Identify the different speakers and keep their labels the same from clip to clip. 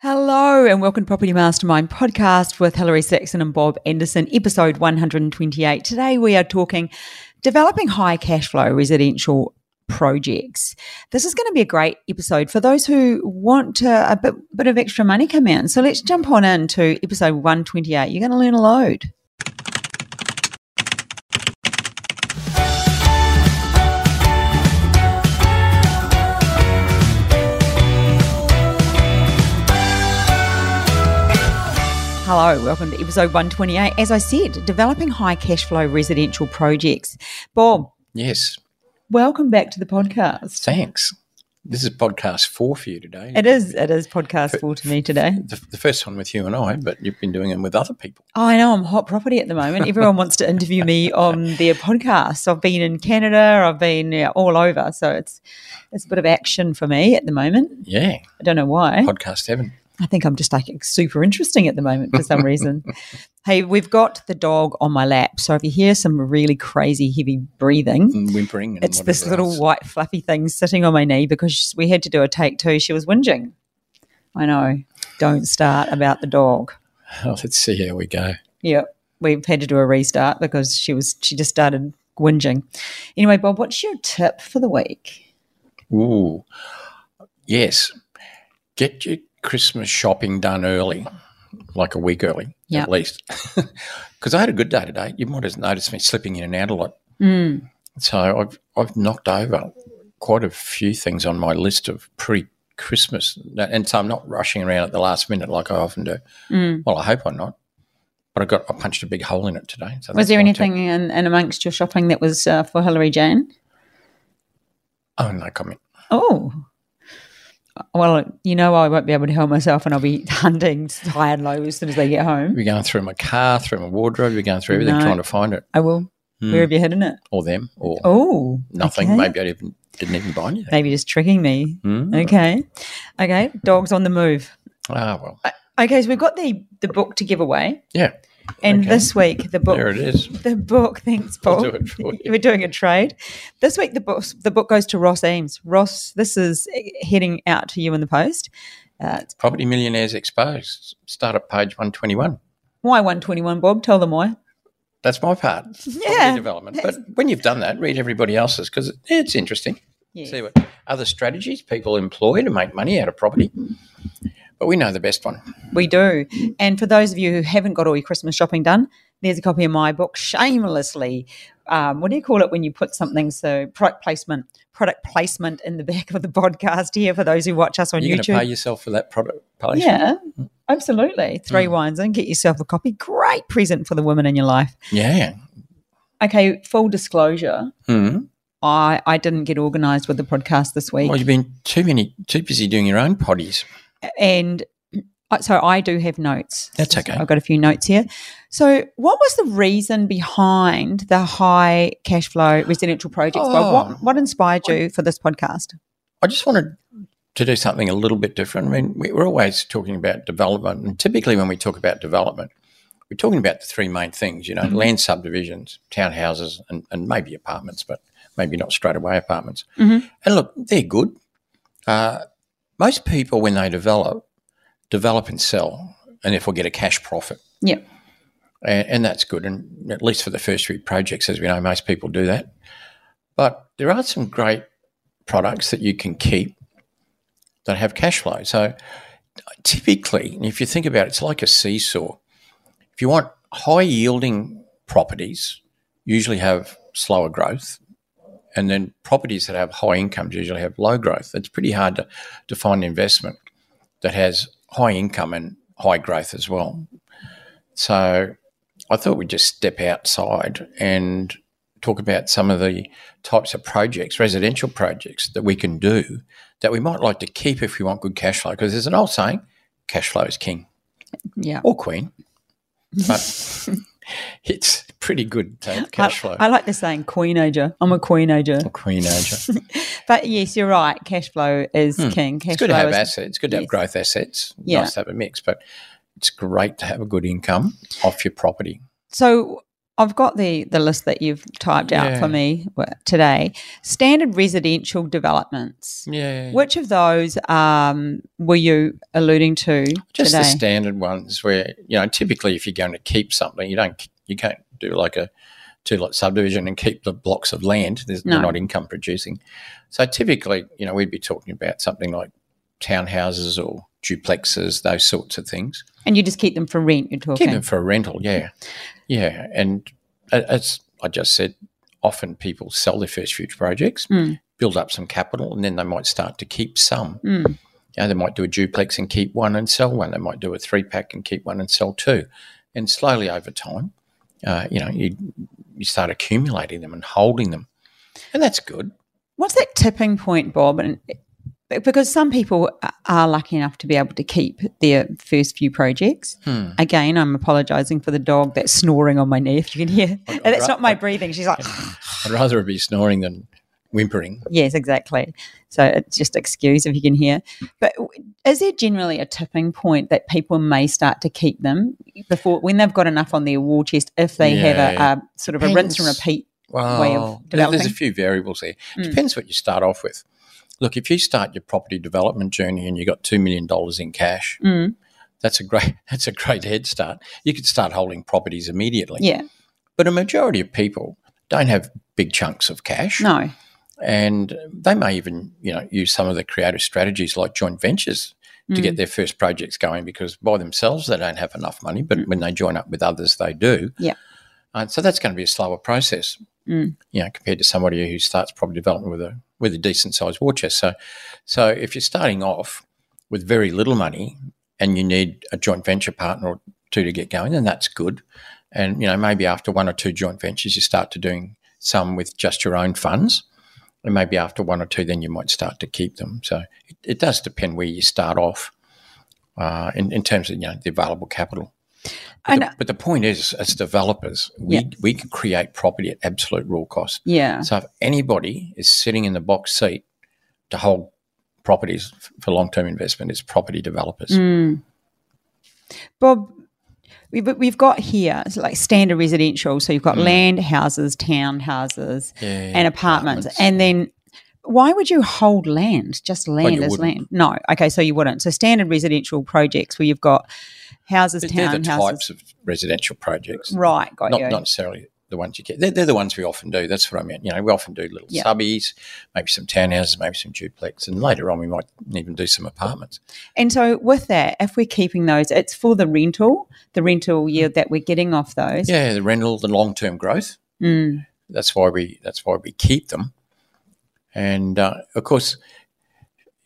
Speaker 1: Hello and welcome to Property Mastermind podcast with Hilary Saxon and Bob Anderson, episode 128. Today we are talking developing high cash flow residential projects. This is going to be a great episode for those who want uh, a bit, bit of extra money come in. So let's jump on into episode 128. You're going to learn a load. Hello, welcome to episode 128. As I said, developing high cash flow residential projects. Bob,
Speaker 2: Yes,
Speaker 1: welcome back to the podcast.
Speaker 2: thanks. This is podcast four for you today.
Speaker 1: It is, it is podcast four to me today.
Speaker 2: the, the first one with you and I, but you've been doing them with other people.
Speaker 1: Oh, I know I'm hot property at the moment. Everyone wants to interview me on their podcast. I've been in Canada, I've been yeah, all over, so it's it's a bit of action for me at the moment.
Speaker 2: Yeah,
Speaker 1: I don't know why.
Speaker 2: podcast heaven.
Speaker 1: I think I'm just like super interesting at the moment for some reason. hey, we've got the dog on my lap, so if you hear some really crazy heavy breathing,
Speaker 2: And whimpering. And
Speaker 1: it's this little
Speaker 2: else.
Speaker 1: white fluffy thing sitting on my knee because we had to do a take two. She was whinging. I know. Don't start about the dog.
Speaker 2: Oh, let's see how we go.
Speaker 1: Yeah, we've had to do a restart because she was she just started whinging. Anyway, Bob, what's your tip for the week?
Speaker 2: Ooh, yes. Get your Christmas shopping done early, like a week early
Speaker 1: Yeah.
Speaker 2: at least. Because I had a good day today. You might have noticed me slipping in and out a lot.
Speaker 1: Mm.
Speaker 2: So I've I've knocked over quite a few things on my list of pre Christmas, and so I'm not rushing around at the last minute like I often do.
Speaker 1: Mm.
Speaker 2: Well, I hope I'm not. But I got I punched a big hole in it today. So
Speaker 1: Was there anything in, in amongst your shopping that was uh, for Hilary Jane?
Speaker 2: Oh no comment.
Speaker 1: Oh. Well, you know I won't be able to help myself and I'll be hunting high and low as soon as they get home.
Speaker 2: We're going through my car, through my wardrobe. We're going through everything
Speaker 1: No.
Speaker 2: trying to find it,
Speaker 1: I will.
Speaker 2: Hmm.
Speaker 1: Where have you hidden it?
Speaker 2: or them, or
Speaker 1: Oh.
Speaker 2: nothing.
Speaker 1: okay.
Speaker 2: Maybe I didn't didn't even buy anything.
Speaker 1: Maybe just tricking me.
Speaker 2: Hmm.
Speaker 1: Okay. Okay. Dogs on the move.
Speaker 2: Ah well,
Speaker 1: Okay, so we've got the the book to give away.
Speaker 2: yeah.
Speaker 1: And
Speaker 2: Okay.
Speaker 1: this week the book
Speaker 2: There it is.
Speaker 1: the book thanks
Speaker 2: I'll do it for you.
Speaker 1: We're doing a trade. This week the book the book goes to Ross Eames. Ross, this is heading out to you in the post. Uh, it's
Speaker 2: Property Millionaires Exposed. Start at page one twenty one.
Speaker 1: why 121 Bob? Tell them why.
Speaker 2: That's my part.
Speaker 1: Yeah.
Speaker 2: Development. But when you've done that, read everybody else's because it's interesting.
Speaker 1: Yes.
Speaker 2: See what other strategies people employ to make money out of property. But we know the best one.
Speaker 1: We do. And for those of you who haven't got all your Christmas shopping done, there's a copy of my book, shamelessly. Um, what do you call it when you put something so product placement, product placement in the back of the podcast here for those who watch us on
Speaker 2: You're
Speaker 1: YouTube.
Speaker 2: pay yourself for that product placement.
Speaker 1: yeah, absolutely. Three
Speaker 2: Mm.
Speaker 1: wines and get yourself a copy. Great present for the women in your life.
Speaker 2: Yeah.
Speaker 1: Okay, full disclosure.
Speaker 2: Hmm.
Speaker 1: I, I didn't get organised with the podcast this week.
Speaker 2: Well, you've been too many, too busy doing your own potties.
Speaker 1: And so I do have notes.
Speaker 2: That's okay.
Speaker 1: I've got a few notes here. So, what was the reason behind the high cash flow residential projects?
Speaker 2: Oh.
Speaker 1: what, what inspired you for this podcast?
Speaker 2: I just wanted to do something a little bit different. I mean, we- we're always talking about development, and typically when we talk about development, we're talking about the three main things, you know, land subdivisions, townhouses, and, and maybe apartments, but maybe not straight away apartments.
Speaker 1: Mhm.
Speaker 2: And look, they're good. Uh, most people, when they develop, develop and sell, and therefore get a cash profit.
Speaker 1: Yeah.
Speaker 2: and, and that's good. And at least for the first few projects, as we know, most people do that. But there are some great products that you can keep that have cash flow. So typically, if you think about it, it's like a seesaw. If you want high yielding properties, usually have slower growth. And then properties that have high incomes usually have low growth. It's pretty hard to, to find an investment that has high income and high growth as well. So I thought we'd just step outside and talk about some of the types of projects, residential projects that we can do that we might like to keep if we want good cash flow. Because there's an old saying, cash flow is king
Speaker 1: Yeah.
Speaker 2: or queen, but it's pretty good to cash flow.
Speaker 1: I, I like the saying queenager. I'm a queenager.
Speaker 2: or queen ager.
Speaker 1: But yes, you're right. Cash flow is king. Cash
Speaker 2: Hmm. It's good to have
Speaker 1: is,
Speaker 2: assets. It's good to have growth assets.
Speaker 1: Yeah.
Speaker 2: Nice to have a mix, but it's great to have a good income off your property.
Speaker 1: So I've got the the list that you've typed out
Speaker 2: Yeah.
Speaker 1: for me today. Standard residential developments.
Speaker 2: Yeah.
Speaker 1: Which of those um, were you alluding to
Speaker 2: Just
Speaker 1: today?
Speaker 2: the standard ones where, you know, typically if you're going to keep something, you don't, you can't do like a two lot subdivision and keep the blocks of land. There's,
Speaker 1: No.
Speaker 2: They're not income producing. So typically, you know, we'd be talking about something like townhouses or duplexes, those sorts of things.
Speaker 1: and you just keep them for rent. You're talking.
Speaker 2: Keep them for rental, yeah. Yeah. And as I just said, often people sell their first future projects,
Speaker 1: Mm.
Speaker 2: build up some capital, and then they might start to keep some.
Speaker 1: Mm.
Speaker 2: You know, they might do a duplex and keep one and sell one. They might do a three pack and keep one and sell two. And slowly over time, uh, you know, you you start accumulating them and holding them, and that's good.
Speaker 1: What's that tipping point, Bob? And because some people are lucky enough to be able to keep their first few projects.
Speaker 2: Hmm.
Speaker 1: Again, I'm apologising for the dog that's snoring on my knee. If you can hear, and that's not my breathing. She's like,
Speaker 2: I'd rather it be snoring than whimpering.
Speaker 1: yes, exactly. So it's just excuse if you can hear. But is there generally a tipping point that people may start to keep them before when they've got enough on their war chest? If they have a, a sort of a rinse and repeat.
Speaker 2: Well,
Speaker 1: way of
Speaker 2: there- there's a few variables there.
Speaker 1: Mm.
Speaker 2: Depends what you start off with. Look, if you start your property development journey and you've got two million dollars in cash,
Speaker 1: Mm,
Speaker 2: that's a great that's a great head start. You could start holding properties immediately.
Speaker 1: yeah,
Speaker 2: But a majority of people don't have big chunks of cash,
Speaker 1: no,
Speaker 2: and they may even you know use some of the creative strategies like joint ventures to
Speaker 1: Mm.
Speaker 2: get their first projects going because by themselves they don't have enough money, but when they join up with others, they do.
Speaker 1: Yeah.
Speaker 2: And so that's going to be a slower process,
Speaker 1: Mm.
Speaker 2: you know, compared to somebody who starts property development with a with a decent sized war chest. So, so if you're starting off with very little money and you need a joint venture partner or two to get going, then that's good. And you know, maybe after one or two joint ventures, you start to doing some with just your own funds. And maybe after one or two, then you might start to keep them. So it, it does depend where you start off uh, in, in terms of you know the available capital. But, the, but the point is, as developers, we,
Speaker 1: Yeah.
Speaker 2: we can create property at absolute raw cost.
Speaker 1: yeah.
Speaker 2: So if anybody is sitting in the box seat to hold properties for long term investment, it's property developers.
Speaker 1: Mm. Bob, we've, we've got here it's like standard residential. So you've got mm. land, houses, townhouses,
Speaker 2: Yeah,
Speaker 1: and apartments. And then why would you hold land? Just land as
Speaker 2: wouldn't.
Speaker 1: land? No. Okay, so you wouldn't. So standard residential projects where you've got houses,
Speaker 2: They're the
Speaker 1: townhouses.
Speaker 2: types of residential projects.
Speaker 1: Right, got
Speaker 2: not,
Speaker 1: you.
Speaker 2: not necessarily the ones you get. They're, they're the ones we often do. That's what I meant. You know, we often do little
Speaker 1: Yeah.
Speaker 2: subbies, maybe some townhouses, maybe some duplex, and later on we might even do some apartments.
Speaker 1: And so with that, if we're keeping those, it's for the rental, the rental yield that we're getting off those.
Speaker 2: Yeah, the rental, the long term growth.
Speaker 1: Mm.
Speaker 2: That's why we. That's why we keep them. And uh, of course,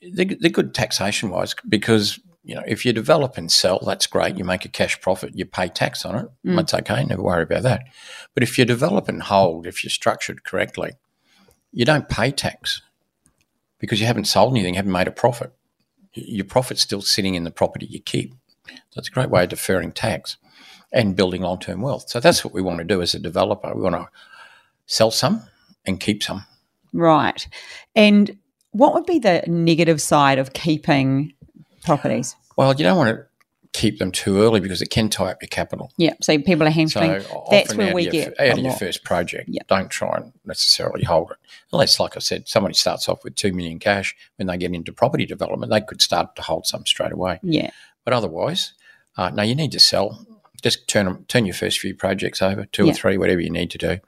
Speaker 2: they're, they're good taxation wise because you know if you develop and sell, that's great. You make a cash profit, you pay tax on it.
Speaker 1: Mm.
Speaker 2: That's okay. Never worry about that. But if you develop and hold, if you're structured correctly, you don't pay tax because you haven't sold anything, haven't made a profit. Your profit's still sitting in the property you keep. So it's a great way of deferring tax and building long term wealth. So that's what we want to do as a developer. We want to sell some and keep some.
Speaker 1: Right. And what would be the negative side of keeping properties?
Speaker 2: Well, you don't want to keep them too early because it can tie up your capital.
Speaker 1: Yeah. So people are
Speaker 2: So.
Speaker 1: That's where we
Speaker 2: your,
Speaker 1: get
Speaker 2: out of your
Speaker 1: lot.
Speaker 2: first project.
Speaker 1: Yeah.
Speaker 2: Don't try and necessarily hold it unless, like I said, somebody starts off with two million cash. When they get into property development, they could start to hold some straight away.
Speaker 1: Yeah.
Speaker 2: But otherwise, uh, no, you need to sell. Just turn turn your first few projects over, two
Speaker 1: Yeah.
Speaker 2: or three, whatever you need to do,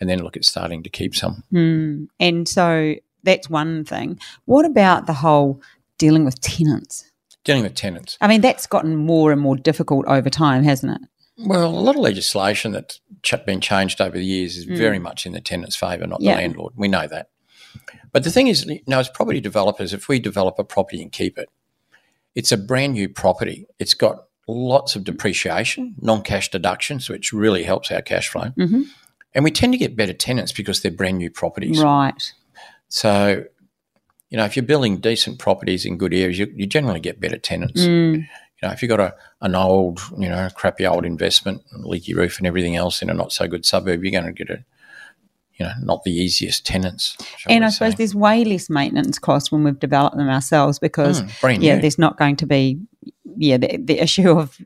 Speaker 2: and then look at starting to keep some.
Speaker 1: Hmm. And so that's one thing. What about the whole dealing with tenants?
Speaker 2: Dealing with tenants.
Speaker 1: I mean, that's gotten more and more difficult over time, hasn't it?
Speaker 2: Well, a lot of legislation that's ch- been changed over the years is
Speaker 1: Mm.
Speaker 2: very much in the tenant's favour, not
Speaker 1: Yeah.
Speaker 2: the landlord. We know that. But the thing is, you know, as property developers, if we develop a property and keep it, it's a brand new property. It's got lots of depreciation, non cash deductions, which really helps our cash flow.
Speaker 1: Mhm.
Speaker 2: And we tend to get better tenants because they're brand new properties.
Speaker 1: Right.
Speaker 2: So, you know, if you're building decent properties in good areas, you, you generally get better tenants.
Speaker 1: Mm.
Speaker 2: You know, if you've got a, an old, you know, crappy old investment, leaky roof and everything else in a not so good suburb, you're going to get a, you know, not the easiest tenants.
Speaker 1: And I suppose there's way less maintenance costs when we've developed them ourselves because,
Speaker 2: Mm,
Speaker 1: yeah,
Speaker 2: new.
Speaker 1: there's not going to be, yeah, the, the issue of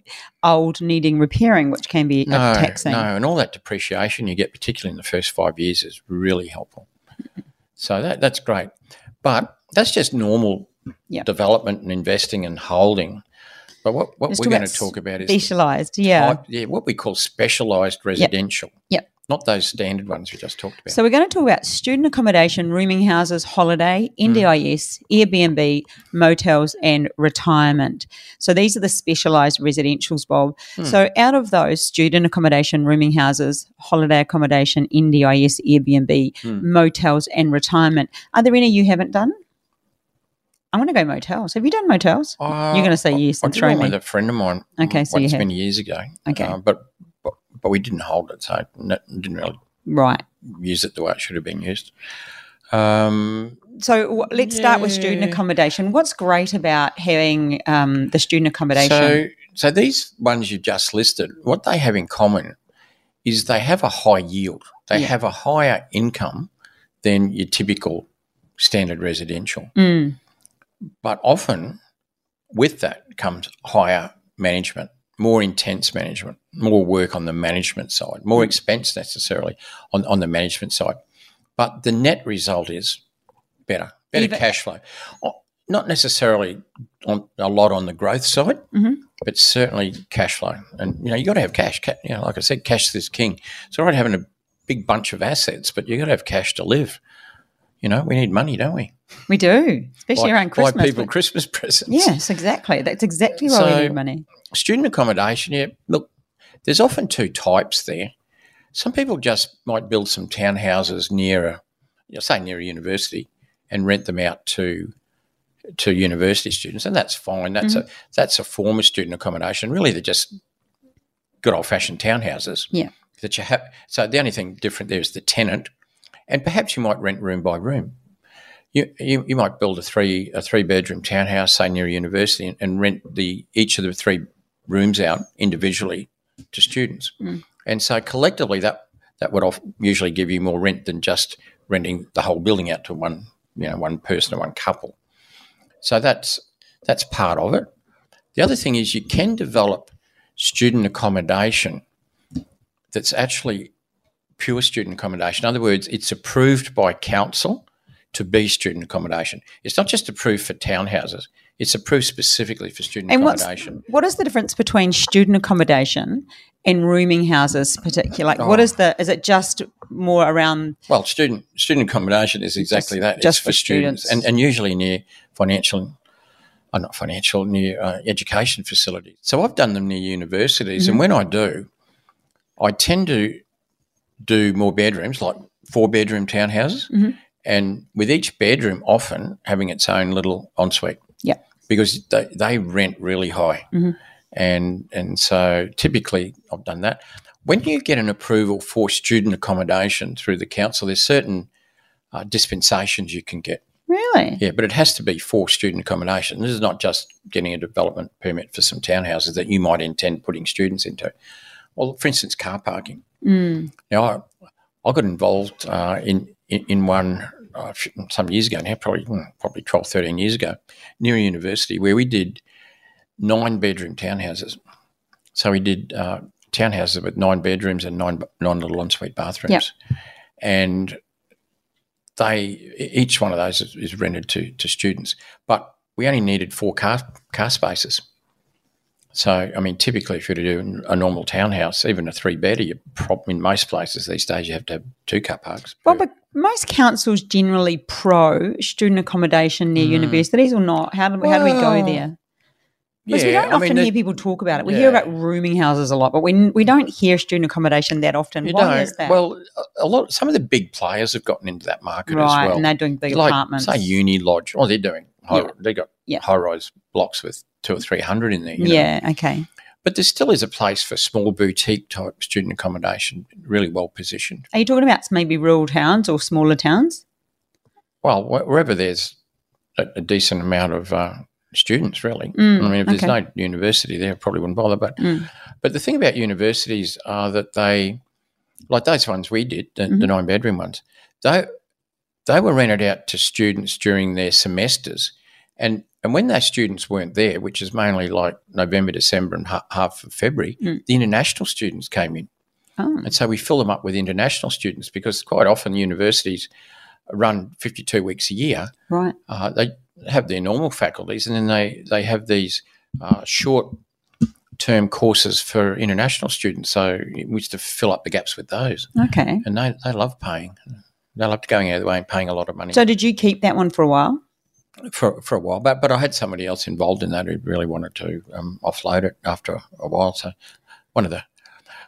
Speaker 1: old needing repairing, which can be
Speaker 2: no,
Speaker 1: taxing.
Speaker 2: no, and all that depreciation you get, particularly in the first five years, is really helpful. So that that's great, but that's just normal
Speaker 1: Yep.
Speaker 2: development and investing and holding. But what, what
Speaker 1: Let's
Speaker 2: we're going to talk about is
Speaker 1: Specialised, yeah.
Speaker 2: type- yeah, what we call specialised residential.
Speaker 1: Yep.
Speaker 2: Not those standard ones we just talked about.
Speaker 1: So we're going to talk about student accommodation, rooming houses, holiday, hmm. NDIS, Airbnb, motels, and retirement. So these are the specialised residentials, Bob. Hmm. So out of those, student accommodation, rooming houses, holiday accommodation, NDIS, Airbnb, hmm. motels, and retirement, are there any you haven't done? I'm going to go motels. Have you done motels?
Speaker 2: Uh,
Speaker 1: You're going to say yes
Speaker 2: I
Speaker 1: and
Speaker 2: did
Speaker 1: throw me.
Speaker 2: with a friend of mine.
Speaker 1: Okay, so you
Speaker 2: once
Speaker 1: have.
Speaker 2: many years ago.
Speaker 1: Okay.
Speaker 2: Uh, but, but but we didn't hold it, so it didn't really
Speaker 1: Right.
Speaker 2: use it the way it should have been used. Um,
Speaker 1: So w- let's start with student accommodation. What's great about having um, the student accommodation?
Speaker 2: so so these ones you just listed, what they have in common is they have a high yield. They
Speaker 1: Yeah.
Speaker 2: have a higher income than your typical standard residential.
Speaker 1: Mm,
Speaker 2: But often with that comes higher management, more intense management, more work on the management side, more expense necessarily on, on the management side. But the net result is better, better
Speaker 1: Even-
Speaker 2: cash flow. Not necessarily on a lot on the growth side,
Speaker 1: Mhm.
Speaker 2: but certainly cash flow. And you know, you got to have cash. Ca- You know, like I said, cash is king. It's all right having a big bunch of assets, but you got to have cash to live. You know, we need money, don't we?
Speaker 1: We do, especially
Speaker 2: Buy-
Speaker 1: around Christmas.
Speaker 2: Buy people
Speaker 1: but-
Speaker 2: Christmas presents.
Speaker 1: yes, exactly. That's exactly why we need money.
Speaker 2: Student accommodation, yeah. Look, there's often two types there. Some people just might build some townhouses near a, you know, say near a university, and rent them out to to university students, and that's fine. That's mm-hmm. a that's a form of student accommodation. Really, they're just good old fashioned townhouses.
Speaker 1: Yeah.
Speaker 2: That you have. So the only thing different there is the tenant, and perhaps you might rent room by room. You, you, you might build a three a three bedroom townhouse, say near a university, and, and rent the each of the three rooms out individually to students. Hmm. And so collectively, that that would usually give you more rent than just renting the whole building out to one you know one person or one couple. So that's that's part of it. The other thing is you can develop student accommodation that's actually pure student accommodation. In other words, it's approved by council to be student accommodation. It's not just approved for townhouses. It's approved specifically for student
Speaker 1: And what's
Speaker 2: accommodation.
Speaker 1: what is the difference between student accommodation and rooming houses, particularly? Like,
Speaker 2: Oh.
Speaker 1: is the? Is it just more around?
Speaker 2: Well, student student accommodation is exactly that.
Speaker 1: just
Speaker 2: it's for,
Speaker 1: for
Speaker 2: students,
Speaker 1: students.
Speaker 2: and and usually near financial, uh, not financial, near uh, education facilities. So I've done them near universities,
Speaker 1: Mm-hmm.
Speaker 2: and when I do, I tend to do more bedrooms, like four bedroom townhouses,
Speaker 1: Mm-hmm.
Speaker 2: And with each bedroom often having its own little ensuite
Speaker 1: Yeah.
Speaker 2: because they, they rent really high.
Speaker 1: Mm-hmm.
Speaker 2: And, and so typically I've done that. When you get an approval for student accommodation through the council, there's certain uh, dispensations you can get.
Speaker 1: Really?
Speaker 2: Yeah, but it has to be for student accommodation. This is not just getting a development permit for some townhouses that you might intend putting students into. Well, for instance, car parking.
Speaker 1: Mm.
Speaker 2: Now, I, I got involved uh, in, in in one uh, f- some years ago now, probably probably 12, 13 years ago, near a university where we did nine bedroom townhouses. So we did uh, townhouses with nine bedrooms and nine nine little ensuite bathrooms, and they each one of those is, is rented to to students, but we only needed four car car spaces. So, I mean, typically, if you're to do a normal townhouse, even a three bedder, you prob- in most places these days you have to have two car parks.
Speaker 1: Well, but most councils generally pro student accommodation near mm. universities or not? How do we, how do we go. There? Because we don't
Speaker 2: I
Speaker 1: often
Speaker 2: mean,
Speaker 1: hear people talk about it. We hear about rooming houses a lot, but we we don't hear student accommodation that often.
Speaker 2: you
Speaker 1: Why is that?
Speaker 2: Well, a- lot. Some of the big players have gotten into that market
Speaker 1: right,
Speaker 2: as well.
Speaker 1: and they're doing big
Speaker 2: like
Speaker 1: apartments.
Speaker 2: say UniLodge. Oh, they're doing. High,
Speaker 1: Yeah.
Speaker 2: They got
Speaker 1: Yeah.
Speaker 2: high rise blocks with two or three hundred in there. you know.
Speaker 1: yeah, okay.
Speaker 2: but there still is a place for small boutique type student accommodation, really well positioned.
Speaker 1: Are you talking about maybe rural towns or smaller towns?
Speaker 2: Well, wh- wherever there's a, a decent amount of uh, students, really.
Speaker 1: Mm,
Speaker 2: I mean, if there's no university there, I probably wouldn't bother. But
Speaker 1: Mm.
Speaker 2: but the thing about universities are that they like those ones we did, the, the nine bedroom ones, they they were rented out to students during their semesters, and and when those students weren't there, which is mainly like November, December, and ha- half of February,
Speaker 1: Mm.
Speaker 2: the international students came in,
Speaker 1: Oh,
Speaker 2: and so we fill them up with international students because quite often universities run fifty two weeks a year.
Speaker 1: right.
Speaker 2: Uh, they have their normal faculties, and then they they have these uh, short term courses for international students. So we used to fill up the gaps with those
Speaker 1: Okay.
Speaker 2: and they, they love paying. They love going out of the way and paying a lot of money
Speaker 1: So did you keep that one for a while?
Speaker 2: For for a while. But but I had somebody else involved in that who really wanted to um, offload it after a while. So one of the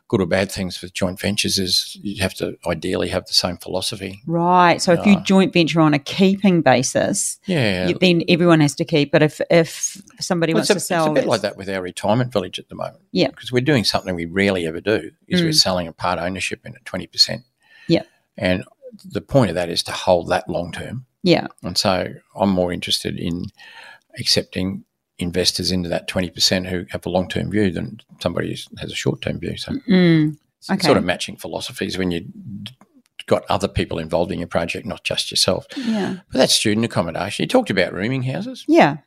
Speaker 2: good or bad things with joint ventures is you have to ideally have the same philosophy.
Speaker 1: Right. So if you joint venture on a keeping basis,
Speaker 2: Yeah.
Speaker 1: you, then everyone has to keep. But if if somebody
Speaker 2: Well,
Speaker 1: wants
Speaker 2: a,
Speaker 1: to sell,
Speaker 2: it's a bit
Speaker 1: that's-
Speaker 2: like that with our retirement village at the moment.
Speaker 1: Yeah.
Speaker 2: Because we're doing something we rarely ever do is we're
Speaker 1: Mm.
Speaker 2: selling a part ownership in at 20%.
Speaker 1: Yeah.
Speaker 2: And the point of that is to hold that long term.
Speaker 1: Yeah.
Speaker 2: And so I'm more interested in accepting investors into that 20% who have a long term view than somebody who has a short term view. So
Speaker 1: Mm, Okay.
Speaker 2: sort of matching philosophies when you've got other people involved in your project, not just yourself.
Speaker 1: yeah.
Speaker 2: But that's student accommodation. You talked about rooming houses.
Speaker 1: Yeah.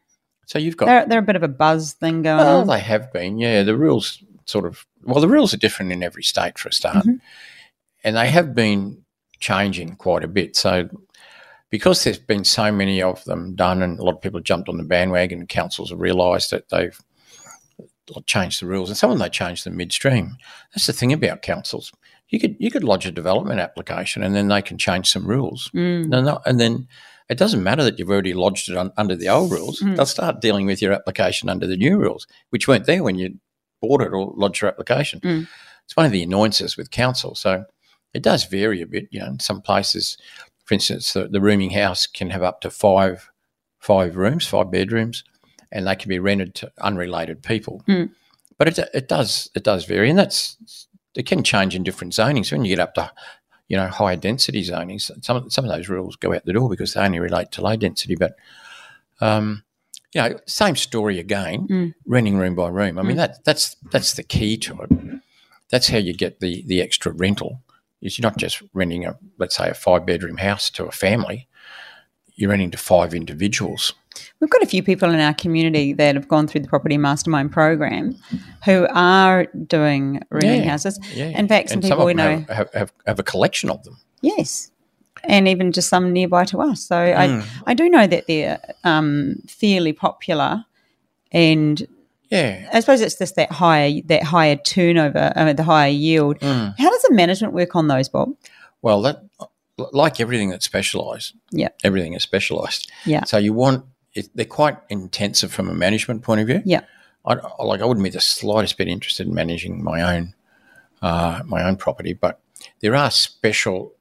Speaker 2: So you've got
Speaker 1: They're, they're a bit of a buzz thing going
Speaker 2: well,
Speaker 1: on.
Speaker 2: they have been. Yeah, the rules sort of. Well, the rules are different in every state for a start,
Speaker 1: Mhm.
Speaker 2: and they have been changing quite a bit. So, because there's been so many of them done, and a lot of people have jumped on the bandwagon, and councils have realised that they've changed the rules, and some of them they changed them midstream. That's the thing about councils. You could you could lodge a development application, and then they can change some rules.
Speaker 1: Mm,
Speaker 2: No, no, and then it doesn't matter that you've already lodged it un, under the old rules.
Speaker 1: Mm.
Speaker 2: They'll start dealing with your application under the new rules, which weren't there when you bought it or lodged your application.
Speaker 1: Mm.
Speaker 2: It's one of the annoyances with council. So it does vary a bit. You know, in some places, for instance, the, the rooming house can have up to five five rooms, five bedrooms, and they can be rented to unrelated people.
Speaker 1: Mm.
Speaker 2: But it, it does it does vary, and that's it can change in different zonings. When you get up to you know, higher density zonings, some of, some of those rules go out the door because they only relate to low density. But, um, you know, same story again,
Speaker 1: Mm.
Speaker 2: renting room by room. I mean,
Speaker 1: Mm.
Speaker 2: that that's that's the key to it. That's how you get the the extra rental. Is you're not just renting a let's say a five bedroom house to a family. You're renting to five individuals.
Speaker 1: We've got a few people in our community that have gone through the property mastermind program who are doing renting
Speaker 2: Yeah.
Speaker 1: houses.
Speaker 2: Yeah.
Speaker 1: In fact, some
Speaker 2: and
Speaker 1: people
Speaker 2: some
Speaker 1: we know,
Speaker 2: have, have, have, a collection of them.
Speaker 1: yes, and even just some nearby to us. So I,
Speaker 2: Mm.
Speaker 1: I do know that they're um, fairly popular, and
Speaker 2: Yeah.
Speaker 1: I suppose it's just that higher that higher turnover, I mean, the higher yield.
Speaker 2: Mm.
Speaker 1: How does the management work on those, Bob?
Speaker 2: Well, that like everything that's specialised.
Speaker 1: Yeah.
Speaker 2: Everything is specialised.
Speaker 1: Yeah.
Speaker 2: So you want it, they're quite intensive from a management point of view.
Speaker 1: Yeah.
Speaker 2: I, I- like I wouldn't be the slightest bit interested in managing my own uh, my own property, but there are special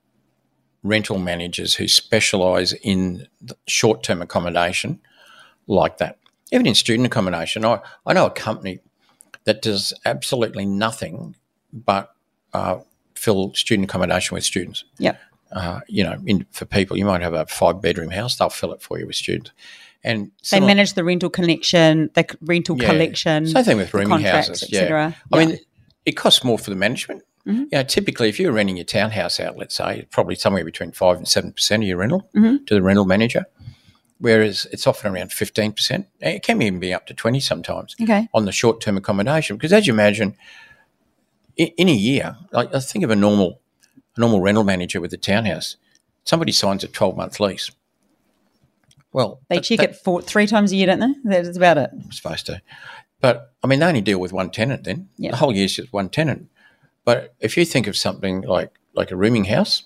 Speaker 2: rental managers who specialise in short term accommodation like that. Even in student accommodation, I, I know a company that does absolutely nothing but uh, fill student accommodation with students.
Speaker 1: Yep.
Speaker 2: Uh, you know, in, for people, you might have a five bedroom house; they'll fill it for you with students. And
Speaker 1: They manage the rental connection, the rental
Speaker 2: Yeah.
Speaker 1: collection,
Speaker 2: Same thing with rooming houses.
Speaker 1: et
Speaker 2: Yeah. I
Speaker 1: Yeah.
Speaker 2: mean, it costs more for the management.
Speaker 1: Mhm.
Speaker 2: You know, typically, if you're renting your townhouse out, let's say, probably somewhere between five and seven percent of your rental
Speaker 1: Mhm.
Speaker 2: to the rental manager, whereas it's often around fifteen percent. It can even be up to twenty sometimes
Speaker 1: okay.
Speaker 2: on the short-term accommodation. Because as you imagine, in, in a year, like I think of a normal, a normal rental manager with a townhouse, somebody signs a twelve-month lease. Well,
Speaker 1: They
Speaker 2: that-
Speaker 1: check
Speaker 2: that-
Speaker 1: it four, three times a year, don't they? That's about it.
Speaker 2: I'm supposed to. But I mean, they only deal with one tenant. Then
Speaker 1: Yeah.
Speaker 2: the whole year's just one tenant. But if you think of something like like a rooming house,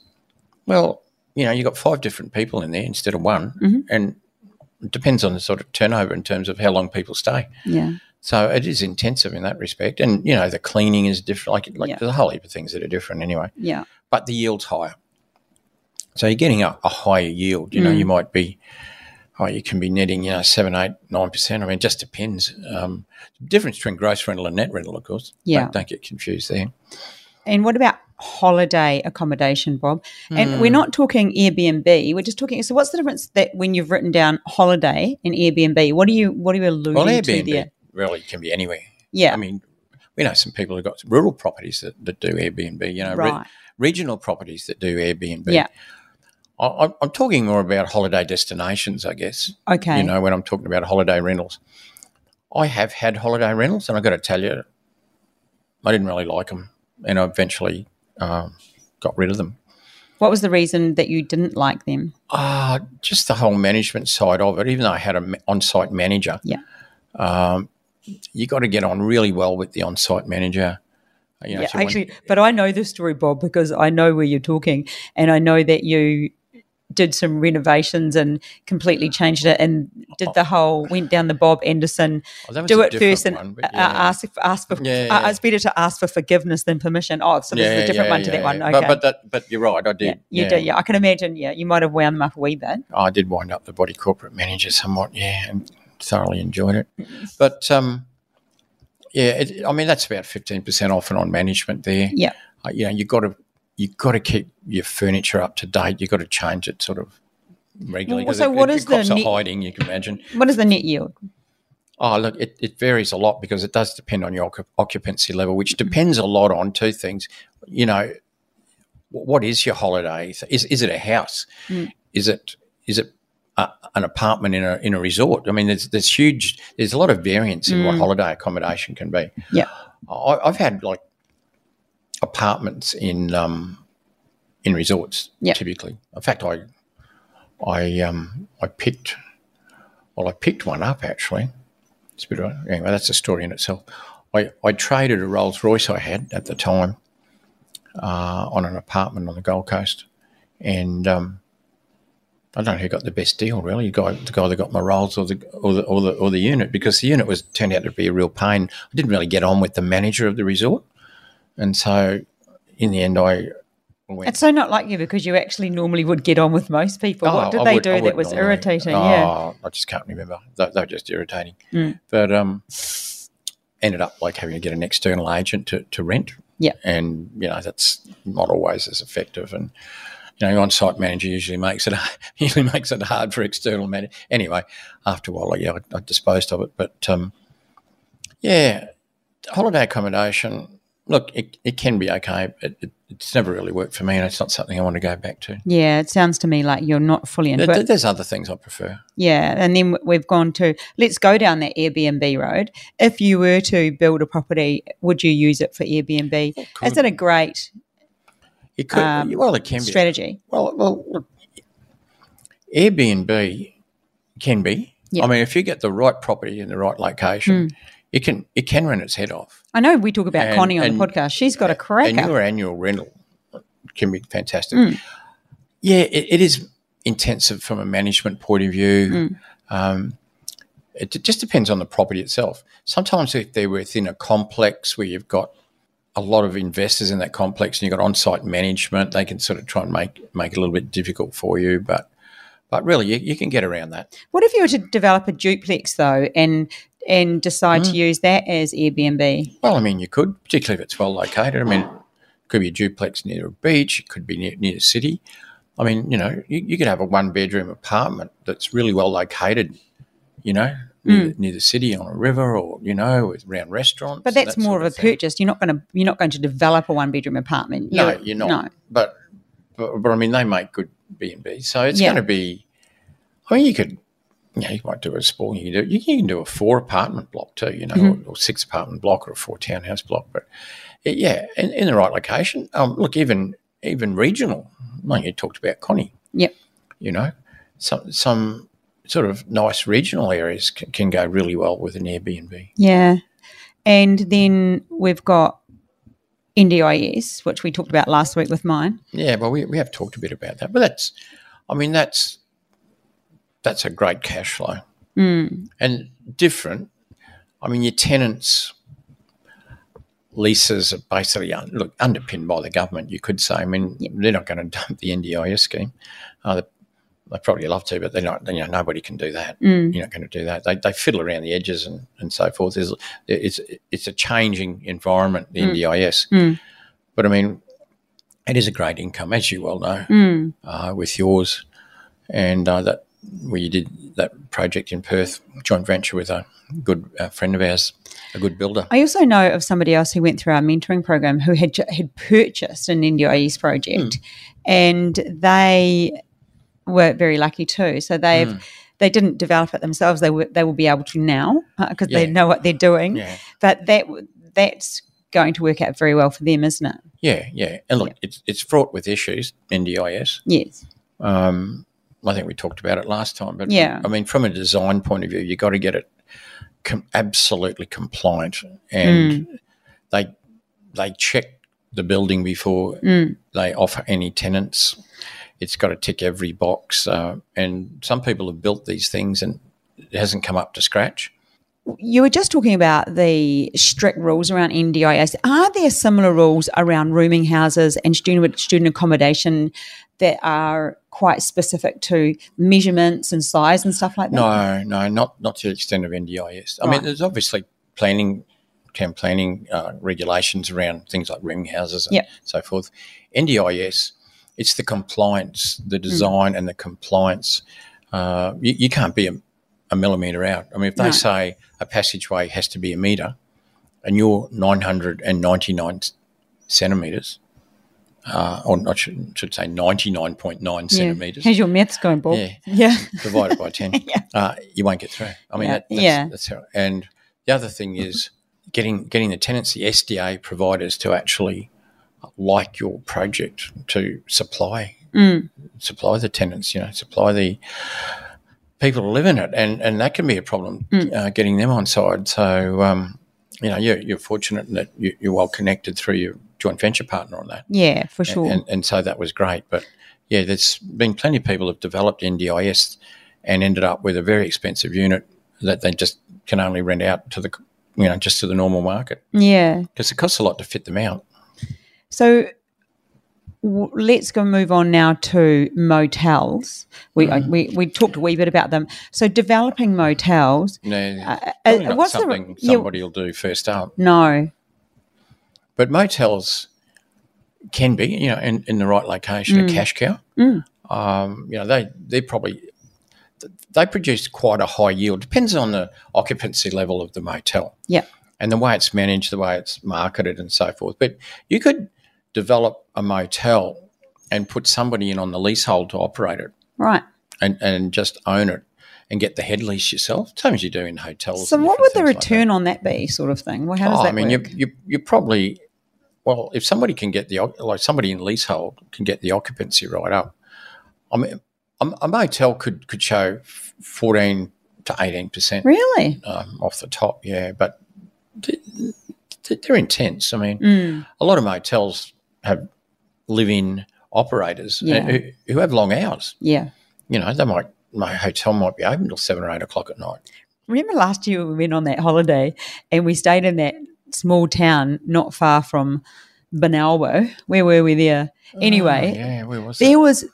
Speaker 2: well, you know, you've got five different people in there instead of one,
Speaker 1: Mhm.
Speaker 2: and it depends on the sort of turnover in terms of how long people stay.
Speaker 1: Yeah.
Speaker 2: So it is intensive in that respect, and you know, the cleaning is different. Like like
Speaker 1: Yeah.
Speaker 2: there's a whole heap of things that are different anyway.
Speaker 1: Yeah.
Speaker 2: But the yield's higher, so you're getting a, a higher yield. You know,
Speaker 1: Mm.
Speaker 2: you might be oh, you can be netting, you know, seven, eight, nine percent. I mean, it just depends. Um, difference between gross rental and net rental, of course.
Speaker 1: Yeah.
Speaker 2: Don't, don't get confused there.
Speaker 1: And what about holiday accommodation, Bob? And
Speaker 2: Hmm.
Speaker 1: we're not talking Airbnb. We're just talking. So, what's the difference that when you've written down holiday and Airbnb? What are you What are you alluding
Speaker 2: Well,
Speaker 1: to
Speaker 2: Airbnb
Speaker 1: there?
Speaker 2: really can be anywhere.
Speaker 1: Yeah.
Speaker 2: I mean, we know some people who've got rural properties that, that do Airbnb. You know, re-
Speaker 1: right.
Speaker 2: regional properties that do Airbnb.
Speaker 1: Yeah.
Speaker 2: I, I'm talking more about holiday destinations, I guess.
Speaker 1: Okay.
Speaker 2: You know, when I'm talking about holiday rentals, I have had holiday rentals, and I've got to tell you, I didn't really like them, and I eventually um, got rid of them.
Speaker 1: what was the reason that you didn't like them?
Speaker 2: Uh, just the whole management side of it, even though I had an on site manager,
Speaker 1: Yeah.
Speaker 2: um, you got to get on really well with the on site manager. You know,
Speaker 1: Yeah,
Speaker 2: so when-
Speaker 1: actually, but I know this story, Bob, because I know where you're talking, and I know that you did some renovations and completely changed it, and did the whole went down the Bob Anderson
Speaker 2: Oh,
Speaker 1: do it first and
Speaker 2: one,
Speaker 1: uh,
Speaker 2: yeah.
Speaker 1: ask ask for.
Speaker 2: Yeah,
Speaker 1: Uh, it's better to ask for forgiveness than permission. Oh, so this is a different one to that one. Okay,
Speaker 2: But, but that, but you're right. I did.
Speaker 1: yeah, you did. Yeah, I can imagine. Yeah, you might have wound them up a wee bit.
Speaker 2: I did wind up the body corporate manager somewhat. Yeah, and thoroughly enjoyed it. But um, yeah, it, I mean that's about fifteen percent off and on management there.
Speaker 1: Yeah.
Speaker 2: Uh, you know, you got to you got to keep your furniture up to date. You've got to change it sort of regularly.
Speaker 1: Well, so
Speaker 2: it,
Speaker 1: what
Speaker 2: it,
Speaker 1: is the net-
Speaker 2: hiding? You can imagine.
Speaker 1: What is the net yield?
Speaker 2: Oh, look, it, it varies a lot because it does depend on your occupancy level, which depends a lot on two things. You know, what is your holiday? Is is it a house? Mm. Is it is it a, an apartment in a in a resort? I mean, there's there's huge there's a lot of variance in what mm. holiday accommodation can be.
Speaker 1: Yeah.
Speaker 2: I, I've had like apartments in um, in resorts
Speaker 1: Yeah.
Speaker 2: typically. In fact, I I um, I picked well, I picked one up actually. It's a bit of, anyway. That's a story in itself. I, I traded a Rolls Royce I had at the time uh, on an apartment on the Gold Coast, and um, I don't know who got the best deal really. The guy, the guy that got my Rolls or the or the or the, or the unit because the unit was turned out to be a real pain. I didn't really get on with the manager of the resort, and so in the end, I went.
Speaker 1: It's so not like you because you actually normally would get on with most people.
Speaker 2: Oh,
Speaker 1: what did
Speaker 2: I
Speaker 1: they
Speaker 2: would-
Speaker 1: do that was
Speaker 2: normally.
Speaker 1: irritating? yeah.
Speaker 2: Oh, I just can't remember. They, they were just irritating.
Speaker 1: Mm.
Speaker 2: But um, ended up like having to get an external agent to, to rent.
Speaker 1: Yeah.
Speaker 2: And, you know, that's not always as effective. And, you know, on-site manager usually makes it usually makes it hard for external manager. Anyway, after a while, yeah, I, I disposed of it. But um, yeah, holiday accommodation. Look, it, it can be okay. But it, it's never really worked for me, and it's not something I want to go back to.
Speaker 1: Yeah, it sounds to me like you're not fully into
Speaker 2: There-
Speaker 1: it.
Speaker 2: there's other things I prefer.
Speaker 1: Yeah, and then we've gone to let's go down that Airbnb road. If you were to build a property, would you use it for Airbnb? Is
Speaker 2: could.
Speaker 1: it a great
Speaker 2: It could,
Speaker 1: Um,
Speaker 2: well, it can be.
Speaker 1: strategy?
Speaker 2: Well, well, look, Airbnb can be.
Speaker 1: Yeah.
Speaker 2: I mean, if you get the right property in the right location,
Speaker 1: Hmm.
Speaker 2: it can it can run its head off.
Speaker 1: I know we talk about
Speaker 2: And-
Speaker 1: Connie on
Speaker 2: and-
Speaker 1: the podcast. She's got a
Speaker 2: And your annual rental can be fantastic.
Speaker 1: Mm.
Speaker 2: Yeah, it, it is intensive from a management point of view.
Speaker 1: Mm.
Speaker 2: Um, it just depends on the property itself. Sometimes if they're within a complex where you've got a lot of investors in that complex and you've got on-site management, they can sort of try and make make it a little bit difficult for you. But but really, you, you can get around that.
Speaker 1: What if you were to develop a duplex though, and and decide
Speaker 2: Hmm.
Speaker 1: to use that as Airbnb?
Speaker 2: Well, I mean, you could, particularly if it's well located. I mean, it could be a duplex near a beach. It could be near, near the city. I mean, you know, you, you could have a one-bedroom apartment that's really well located. You know, near, the, near the city on a river, or you know, with around restaurants.
Speaker 1: But that's
Speaker 2: that
Speaker 1: more of a
Speaker 2: thing.
Speaker 1: purchase. You're not going to you're not going to develop a one bedroom apartment.
Speaker 2: No, you're not.
Speaker 1: No.
Speaker 2: But, but but I mean, they make good B and B, so it's
Speaker 1: Yeah.
Speaker 2: going to be. I mean, you could. Yeah, you might do a small. You can do you can do a four apartment block too, you know,
Speaker 1: Mm-hmm.
Speaker 2: or, or six apartment block or a four townhouse block. But yeah, in, in the right location. Um, look, even even regional. Like you talked about, Connie.
Speaker 1: Yep.
Speaker 2: You know, some some sort of nice regional areas can, can go really well with an Airbnb.
Speaker 1: Yeah. And then we've got NDIS, which we talked about last week with mine.
Speaker 2: Yeah, well, we, we have talked a bit about that, but that's, I mean, that's that's a great cash flow
Speaker 1: Mm.
Speaker 2: and different. I mean, your tenants' leases are basically un, look underpinned by the government. You could say. I mean, they're not going to dump the NDIS scheme. Uh, they, they probably love to, but they're not. You know, nobody can do that.
Speaker 1: Mm.
Speaker 2: You're not going to do that. They, they fiddle around the edges and, and so forth. There's, it's it's a changing environment, in the NDIS.
Speaker 1: Mm.
Speaker 2: But I mean, it is a great income, as you well know
Speaker 1: Mm.
Speaker 2: uh, with yours, and uh, that where you did that project in Perth, joint venture with a good uh, friend of ours, a good builder.
Speaker 1: I also know of somebody else who went through our mentoring program who had had purchased an NDIS project, and they were very lucky too. So they've hmm. they didn't develop it themselves. They were they will be able to now uh, because they
Speaker 2: Yeah.
Speaker 1: know what they're doing.
Speaker 2: Yeah.
Speaker 1: But that that's going to work out very well for them, isn't it?
Speaker 2: Yeah, yeah. And look, it's it's fraught with issues, NDIS.
Speaker 1: Yes.
Speaker 2: Um, I think we talked about it last time, but
Speaker 1: Yeah.
Speaker 2: I mean, from a design point of view, you got to get it com- absolutely compliant, and hmm. they they check the building before hmm. they offer any tenants. It's got to tick every box, uh, and some people have built these things and it hasn't come up to scratch.
Speaker 1: You were just talking about the strict rules around NDIS. Are there similar rules around rooming houses and student student accommodation that are quite specific to measurements and size and stuff like that?
Speaker 2: No, no, not not to the extent of NDIS. I
Speaker 1: Right.
Speaker 2: mean, there's obviously planning, town planning uh, regulations around things like rooming houses and
Speaker 1: Yep.
Speaker 2: so forth. NDIS, it's the compliance, the
Speaker 1: Hmm.
Speaker 2: design, and the compliance. Uh, you, you can't be a, a millimetre out. I mean, if they
Speaker 1: No.
Speaker 2: say a passageway has to be a metre, and you're 999 centimetres, uh, or I should, should say 99.9 centimetres
Speaker 1: How's your maths going, Bob?
Speaker 2: Yeah.
Speaker 1: Yeah.
Speaker 2: divided by 10, uh, you won't get through. I mean,
Speaker 1: Yeah.
Speaker 2: that, that's,
Speaker 1: Yeah.
Speaker 2: that's how, and the other thing is getting getting the tenants, the SDA providers to actually like your project to supply
Speaker 1: Mm.
Speaker 2: supply the tenants, you know, supply the people who live in it, and and that can be a problem
Speaker 1: Mm.
Speaker 2: uh, getting them on side. So, um, you know, you're, you're fortunate in that you, you're well connected through your joint venture partner on that
Speaker 1: Yeah, for sure.
Speaker 2: and, and so that was great. But yeah, there's been plenty of people who've developed NDIS and ended up with a very expensive unit that they just can only rent out to the you know just to the normal market
Speaker 1: yeah.
Speaker 2: because it costs a lot to fit them out.
Speaker 1: So w- let's go move on now to motels. We, I, we we talked a wee bit about them. So developing motels.
Speaker 2: No,
Speaker 1: Uh, uh,
Speaker 2: not
Speaker 1: what's the-
Speaker 2: something
Speaker 1: yeah.
Speaker 2: somebody will do first up,
Speaker 1: No.
Speaker 2: but motels can be you know in, in the right location
Speaker 1: Mm.
Speaker 2: a cash cow. Um, you know they they probably they produce quite a high yield. Depends on the occupancy level of the motel.
Speaker 1: Yeah.
Speaker 2: and the way it's managed, the way it's marketed, and so forth. But you could develop a motel and put somebody in on the leasehold to operate it
Speaker 1: Right.
Speaker 2: and, and just own it and get the head lease yourself, same as you do in hotels.
Speaker 1: So what would the
Speaker 2: things like that.
Speaker 1: return on that be, sort of thing? Well, how does
Speaker 2: Oh,
Speaker 1: that
Speaker 2: I mean,
Speaker 1: work?
Speaker 2: you, you you probably well, if somebody can get the like somebody in leasehold can get the occupancy right up. I mean, a, motel could could show fourteen to eighteen percent
Speaker 1: really?
Speaker 2: um, off the top, yeah, but th- th- they're intense. I mean,
Speaker 1: Mm.
Speaker 2: a lot of motels have live-in operators uh,
Speaker 1: Yeah.
Speaker 2: who, who have long hours.
Speaker 1: Yeah.
Speaker 2: You know, they might my hotel might be open till seven or eight o'clock at night.
Speaker 1: Remember last year we went on that holiday and we stayed in that small town not far from Bonalbo. Where were we there? Anyway,
Speaker 2: Oh, yeah, where was
Speaker 1: there
Speaker 2: it?
Speaker 1: was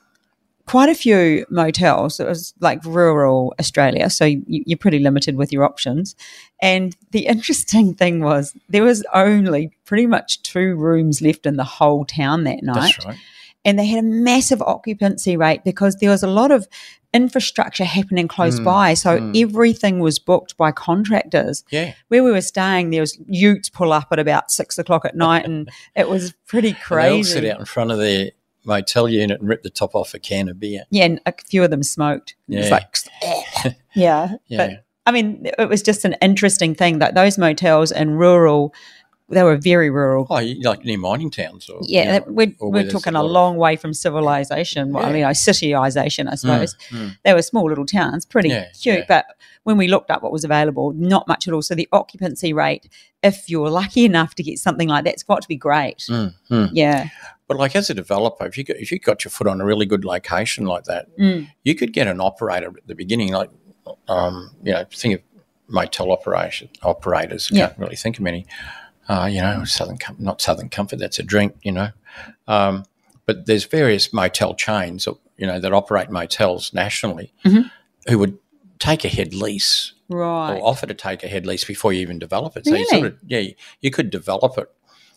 Speaker 1: quite a few motels. It was like rural Australia, so you, you're pretty limited with your options. And the interesting thing was there was only pretty much two rooms left in the whole town that night,
Speaker 2: That's right.
Speaker 1: and they had a massive occupancy rate because there was a lot of infrastructure happening close
Speaker 2: Mm,
Speaker 1: by. So
Speaker 2: mm.
Speaker 1: everything was booked by contractors.
Speaker 2: Yeah,
Speaker 1: Where we were staying, there was utes pull up at about six o'clock at night, and it was pretty
Speaker 2: And they all sit
Speaker 1: crazy.
Speaker 2: out in front of their motel unit and ripped the top off a can of beer.
Speaker 1: Yeah, and a few of them smoked. It was
Speaker 2: Yeah.
Speaker 1: like, yeah.
Speaker 2: Yeah.
Speaker 1: But I mean, it was just an interesting thing that those motels in rural, they were very rural.
Speaker 2: Oh, like near mining towns, or
Speaker 1: yeah,
Speaker 2: you know,
Speaker 1: we're,
Speaker 2: or
Speaker 1: we're talking
Speaker 2: a
Speaker 1: a long way from civilization. Well,
Speaker 2: Yeah.
Speaker 1: mean, like cityization, I suppose.
Speaker 2: mm.
Speaker 1: They were small little towns, pretty
Speaker 2: Yeah,
Speaker 1: cute.
Speaker 2: yeah.
Speaker 1: But when we looked up what was available, not much at all. So the occupancy rate, if you're lucky enough to get something like that, it's got to be great.
Speaker 2: Mm, mm.
Speaker 1: Yeah.
Speaker 2: But like as a developer, if you got, if you got your foot on a really good location like that,
Speaker 1: Mm.
Speaker 2: you could get an operator at the beginning. Like, um, you know, think of motel operation operators.
Speaker 1: Yeah.
Speaker 2: Can't really think of many. Uh, you know, Southern Com- not Southern Comfort. That's a drink. You know, um, but there's various motel chains. You know that operate motels nationally,
Speaker 1: Mhm.
Speaker 2: who would take a head lease
Speaker 1: Right.
Speaker 2: or offer to take a head lease before you even develop it. So you sort of yeah, you- you could develop it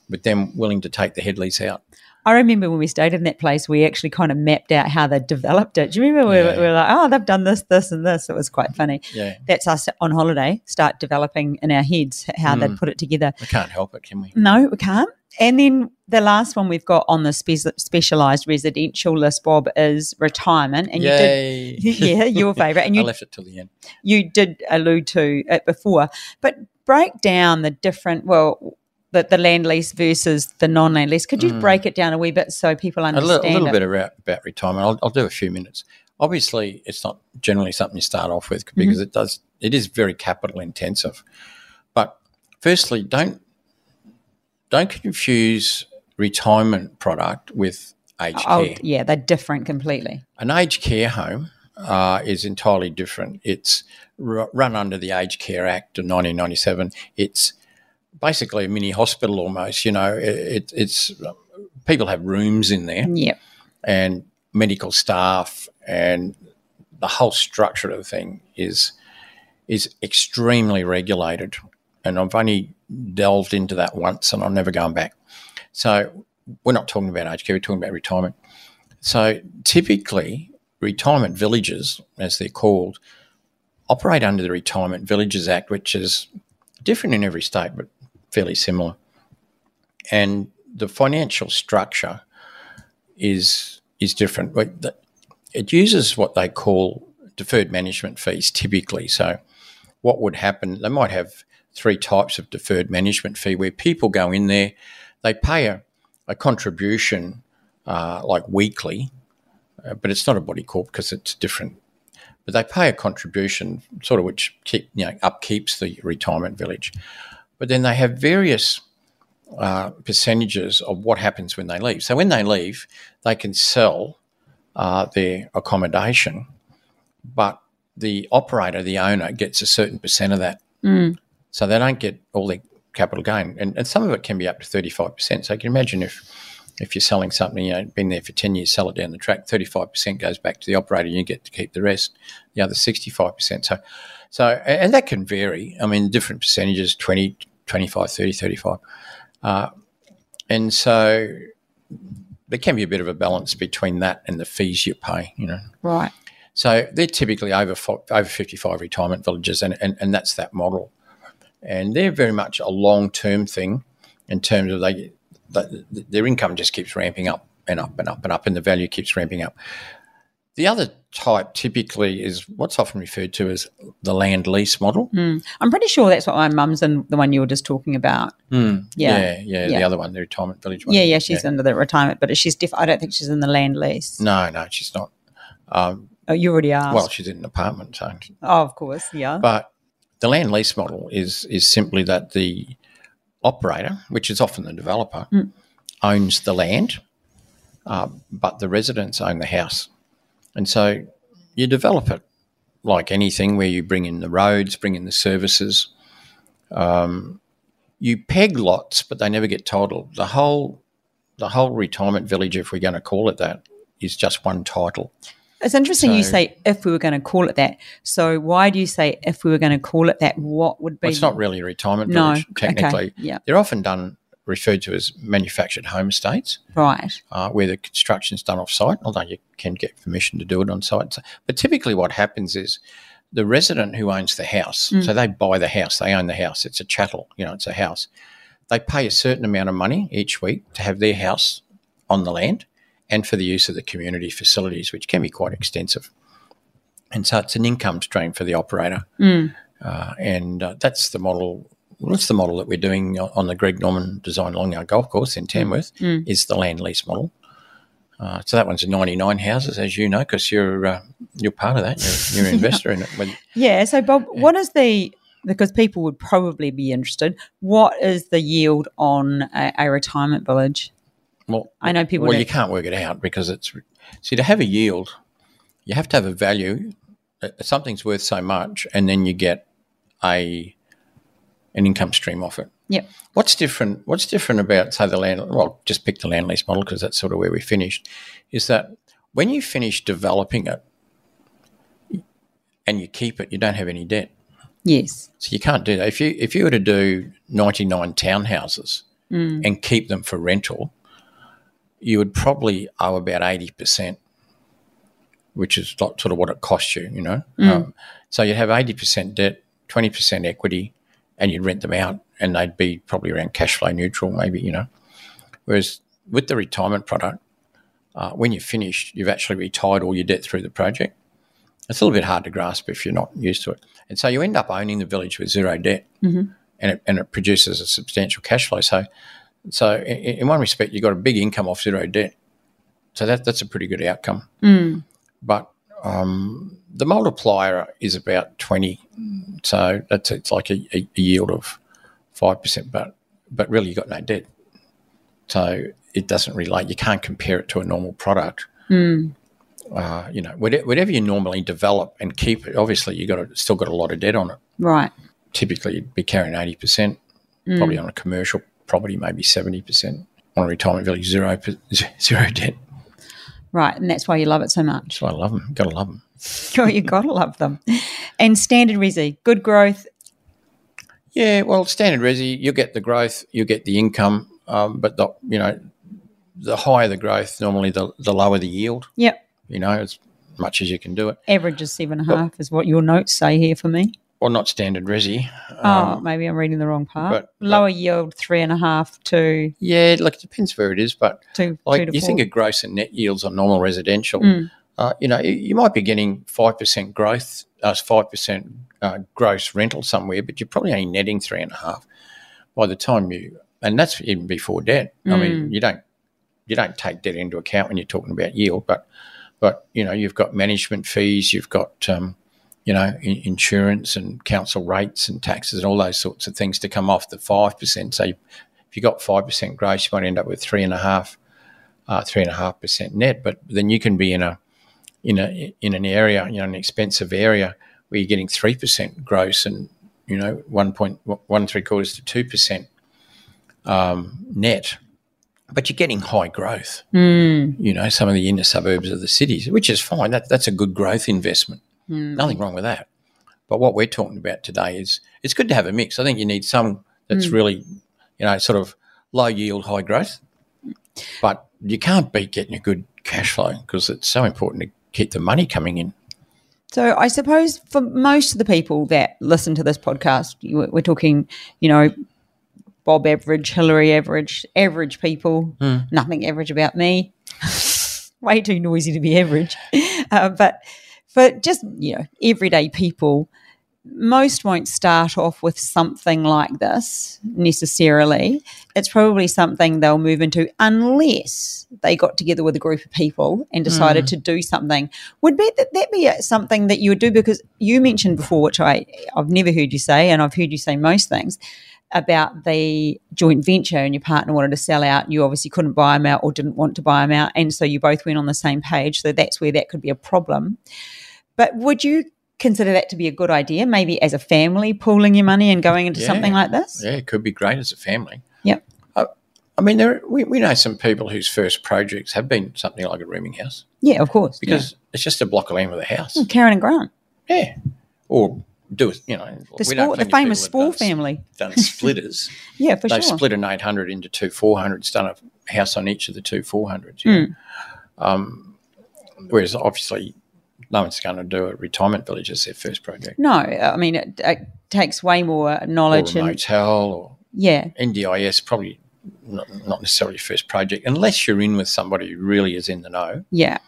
Speaker 2: with them willing to take the head lease out.
Speaker 1: I remember when we stayed in that place, we actually kind of mapped out how they developed it. Do you remember? We, were,
Speaker 2: Yeah.
Speaker 1: we were like, oh, they've done this, this, and this. It was quite funny.
Speaker 2: Yeah,
Speaker 1: That's us on holiday, start developing in our heads how
Speaker 2: Hmm.
Speaker 1: they'd put it together.
Speaker 2: we can't help it, can we?
Speaker 1: No, we can't. And then the last one we've got on the spe- specialised residential list, Bob, is retirement. And
Speaker 2: Yay!
Speaker 1: you did, yeah, your favourite. And
Speaker 2: I
Speaker 1: you
Speaker 2: left it till the end.
Speaker 1: you did allude to it before, but break down the different, well, the, the land lease versus the non land lease. Could you break it down a wee bit so people
Speaker 2: Hmm. A
Speaker 1: understand
Speaker 2: little, a little
Speaker 1: it?
Speaker 2: bit about, about retirement. I'll, I'll do a few minutes. Obviously, it's not generally something you start off with because
Speaker 1: Mm-hmm.
Speaker 2: it does. It is very capital intensive. But firstly, don't don't confuse retirement product with aged
Speaker 1: Oh,
Speaker 2: care.
Speaker 1: yeah, they're different completely.
Speaker 2: An aged care home uh, is entirely different. It's r- run under the Aged Care Act of 1997. It's basically a mini hospital almost. You know, it, it, it's people have rooms in there
Speaker 1: Yeah.
Speaker 2: and medical staff and the whole structure of the thing is is extremely regulated. And I've only delved into that once and I'm never going back. So we're not talking about aged care, we're talking about retirement. So typically retirement villages, as they're called, operate under the Retirement Villages Act, which is different in every state but fairly similar. And the financial structure is is different. It uses what they call deferred management fees typically. So, what would happen? They might have three types of deferred management fee where people go in there, they pay a, a contribution uh, like weekly, uh, but it's not a body corp because it's different. But they pay a contribution, sort of which keep you know upkeeps the retirement village. But then they have various uh, percentages of what happens when they leave. So when they leave, they can sell uh, their accommodation, but the operator, the owner, gets a certain percent of that. So they don't get all their capital gain, and, and some of it can be up to thirty five percent. So you can imagine if if you're selling something, you know, been there for ten years, sell it down the track, thirty five percent goes back to the operator, and you get to keep the rest, the other sixty five percent. So, so and that can vary. I mean, different percentages 20, 25, 30, 35. Uh, and so there can be a bit of a balance between that and the fees you pay, you know.
Speaker 1: Right.
Speaker 2: So they're typically over over 55 retirement villages, and, and, and that's that model. And they're very much a long term thing in terms of they, the, their income just keeps ramping up and up and up and up, and the value keeps ramping up. The other type typically is what's often referred to as the land lease model.
Speaker 1: I'm pretty sure that's what my mum's in the one you were just talking about. Yeah.
Speaker 2: yeah, yeah, the other one, the retirement village one.
Speaker 1: Yeah, yeah, she's under the retirement, but she's diff- I don't think she's in the land lease.
Speaker 2: No, no, she's not. Um,
Speaker 1: Oh, you already asked.
Speaker 2: well, she's in an apartment, so
Speaker 1: oh, of course, yeah.
Speaker 2: But the land lease model is is simply that the operator, which is often the developer, owns the land, uh, but the residents own the house, and so you develop it like anything, where you bring in the roads, bring in the services. Um, you peg lots, but they never get titled. The whole the whole retirement village, if we're going to call it that, is just one title.
Speaker 1: It's interesting you say if we were going to call it that. So why do you say if we were going to call it that? What would be?
Speaker 2: Well, it's not really a retirement
Speaker 1: No,
Speaker 2: village,
Speaker 1: okay,
Speaker 2: technically.
Speaker 1: yeah.
Speaker 2: They're often done referred to as manufactured home estates,
Speaker 1: right.
Speaker 2: uh, where the construction's done off site, although you can get permission to do it on site. So- But typically, what happens is the resident who owns the house,
Speaker 1: Mm.
Speaker 2: so they buy the house, they own the house, it's a chattel, you know, it's a house. They pay a certain amount of money each week to have their house on the land and for the use of the community facilities, which can be quite extensive. And so it's an income stream for the operator.
Speaker 1: Mm.
Speaker 2: Uh, and uh, that's the model. That's the model that we're doing on the Greg Norman Design Long Yard Golf Course in Tamworth. Is the land lease model. Uh, so that one's 99 houses, as you know, because you're uh, you're part of that. You're, you're an investor in it. But
Speaker 1: Yeah. So Bob, what is the because people would probably be interested. What is the yield on a, a retirement village?
Speaker 2: well,
Speaker 1: I know people.
Speaker 2: well,
Speaker 1: don't-
Speaker 2: you can't work it out because it's see to have a yield, you have to have a value. Uh, Something's worth so much, and then you get a an income stream off it.
Speaker 1: Yep.
Speaker 2: What's different? What's different about say the land? Well, just pick the land lease model because that's sort of where we finished. Is that when you finish developing it and you keep it, you don't have any debt.
Speaker 1: Yes.
Speaker 2: So you can't do that. If you if you were to do ninety nine townhouses and keep them for rental, you would probably owe about eighty percent, which is sort of what it costs you. You know, um, so you'd have eighty percent debt, twenty percent equity, and you'd rent them out, and they'd be probably around cash flow neutral, maybe. You know, whereas with the retirement product, uh, when you're finished, you've actually retired all your debt through the project. It's a little bit hard to grasp if you're not used to it, and so you end up owning the village with zero debt, and it and it produces a substantial cash flow. So, so in, in one respect, you've got a big income off zero debt, so that that's a pretty good outcome. But um, the multiplier is about twenty, so that's it's like a, a yield of five percent, but but really you have got no debt, so it doesn't relate. You can't compare it to a normal product. Uh, you know, whatever, you normally develop and keep, obviously you got a, still got a lot of debt on it.
Speaker 1: Right.
Speaker 2: Typically, you'd be carrying eighty percent, probably on a commercial property, maybe seventy percent. On a retirement village, zero zero debt.
Speaker 1: Right. And that's why you love it so much.
Speaker 2: So I love them. Got to love them.
Speaker 1: Oh, you got to love them. And standard resi, good growth.
Speaker 2: Yeah, well, standard resi, you get the growth, you get the income, um, but the you know, the higher the growth, normally the the lower the yield.
Speaker 1: Yep.
Speaker 2: You know, as much as you can do it.
Speaker 1: Average is seven and a half, is what your notes say here for me.
Speaker 2: Well, not standard resi.
Speaker 1: oh, maybe I'm reading the wrong part.
Speaker 2: Um, but- but-
Speaker 1: Lower yield, three and a half to
Speaker 2: Yeah, like it depends where it is, but
Speaker 1: two,
Speaker 2: like
Speaker 1: two to
Speaker 2: you
Speaker 1: four.
Speaker 2: think of gross and net yields on normal residential.
Speaker 1: Mm.
Speaker 2: Uh, you know, you- might be getting five percent growth, uh, five percent uh, gross rental somewhere, but you're probably only netting three and a half. By the time you, and that's even before debt. I
Speaker 1: Mm.
Speaker 2: mean, you don't you don't take debt into account when you're talking about yield, but but you know, you've got management fees, you've got um, you know in, insurance and council rates and taxes and all those sorts of things to come off the five percent. So you, if you got five percent gross, you might end up with three and a half, uh, three and a half percent net. But then you can be in a in a in an area, you know, an expensive area where you're getting three percent gross and you know one point one three quarters to two percent um, net, but you're getting high growth.
Speaker 1: Mm.
Speaker 2: You know, some of the inner suburbs of the cities, which is fine. That that's a good growth investment. Hmm. Nothing wrong with that. But what we're talking about today is it's good to have a mix. I think you need some that's hmm. really, you know, sort of low yield, high growth. But you can't beat getting a good cash flow because it's so important to keep the money coming in.
Speaker 1: So I suppose for most of the people that listen to this podcast, we're talking, you know, Bob average, Hilary average, average people. Hmm. Nothing average about me. Way too noisy to be average. Uh, but for just you know everyday people, most won't start off with something like this necessarily. It's probably something they'll move into unless they got together with a group of people and decided mm. to do something. Would be that that be something that you would do because you mentioned before, which I I've never heard you say, and I've heard you say most things about the joint venture and your partner wanted to sell out. You obviously couldn't buy them out or didn't want to buy them out, and so you both went on the same page. So that's where that could be a problem. But would you consider that to be a good idea? Maybe as a family, pooling your money and going into
Speaker 2: Yeah.
Speaker 1: something like this.
Speaker 2: Yeah, it could be great as a family.
Speaker 1: Yep.
Speaker 2: I mean, there we, we know some people whose first projects have been something like a rooming house
Speaker 1: Yeah, of course.
Speaker 2: because it's just a block of land with a house.
Speaker 1: yeah. Karen and Grant,
Speaker 2: Yeah. Or do it, you know.
Speaker 1: the,
Speaker 2: we know
Speaker 1: sport, the famous
Speaker 2: people
Speaker 1: Spore
Speaker 2: that have done-
Speaker 1: family.
Speaker 2: Done splitters.
Speaker 1: Yeah, for sure.
Speaker 2: They've
Speaker 1: sure.
Speaker 2: split an 800 into two 400s, done a house on each of the two 400s. You know?
Speaker 1: Hmm.
Speaker 2: um, whereas obviously, no one's going to do a retirement village as their first project.
Speaker 1: No, I mean it, it takes way more
Speaker 2: Or
Speaker 1: knowledge
Speaker 2: a
Speaker 1: and
Speaker 2: motel or
Speaker 1: yeah,
Speaker 2: NDIS, probably not, not necessarily first project, unless you're in with somebody who really is in the know.
Speaker 1: yeah.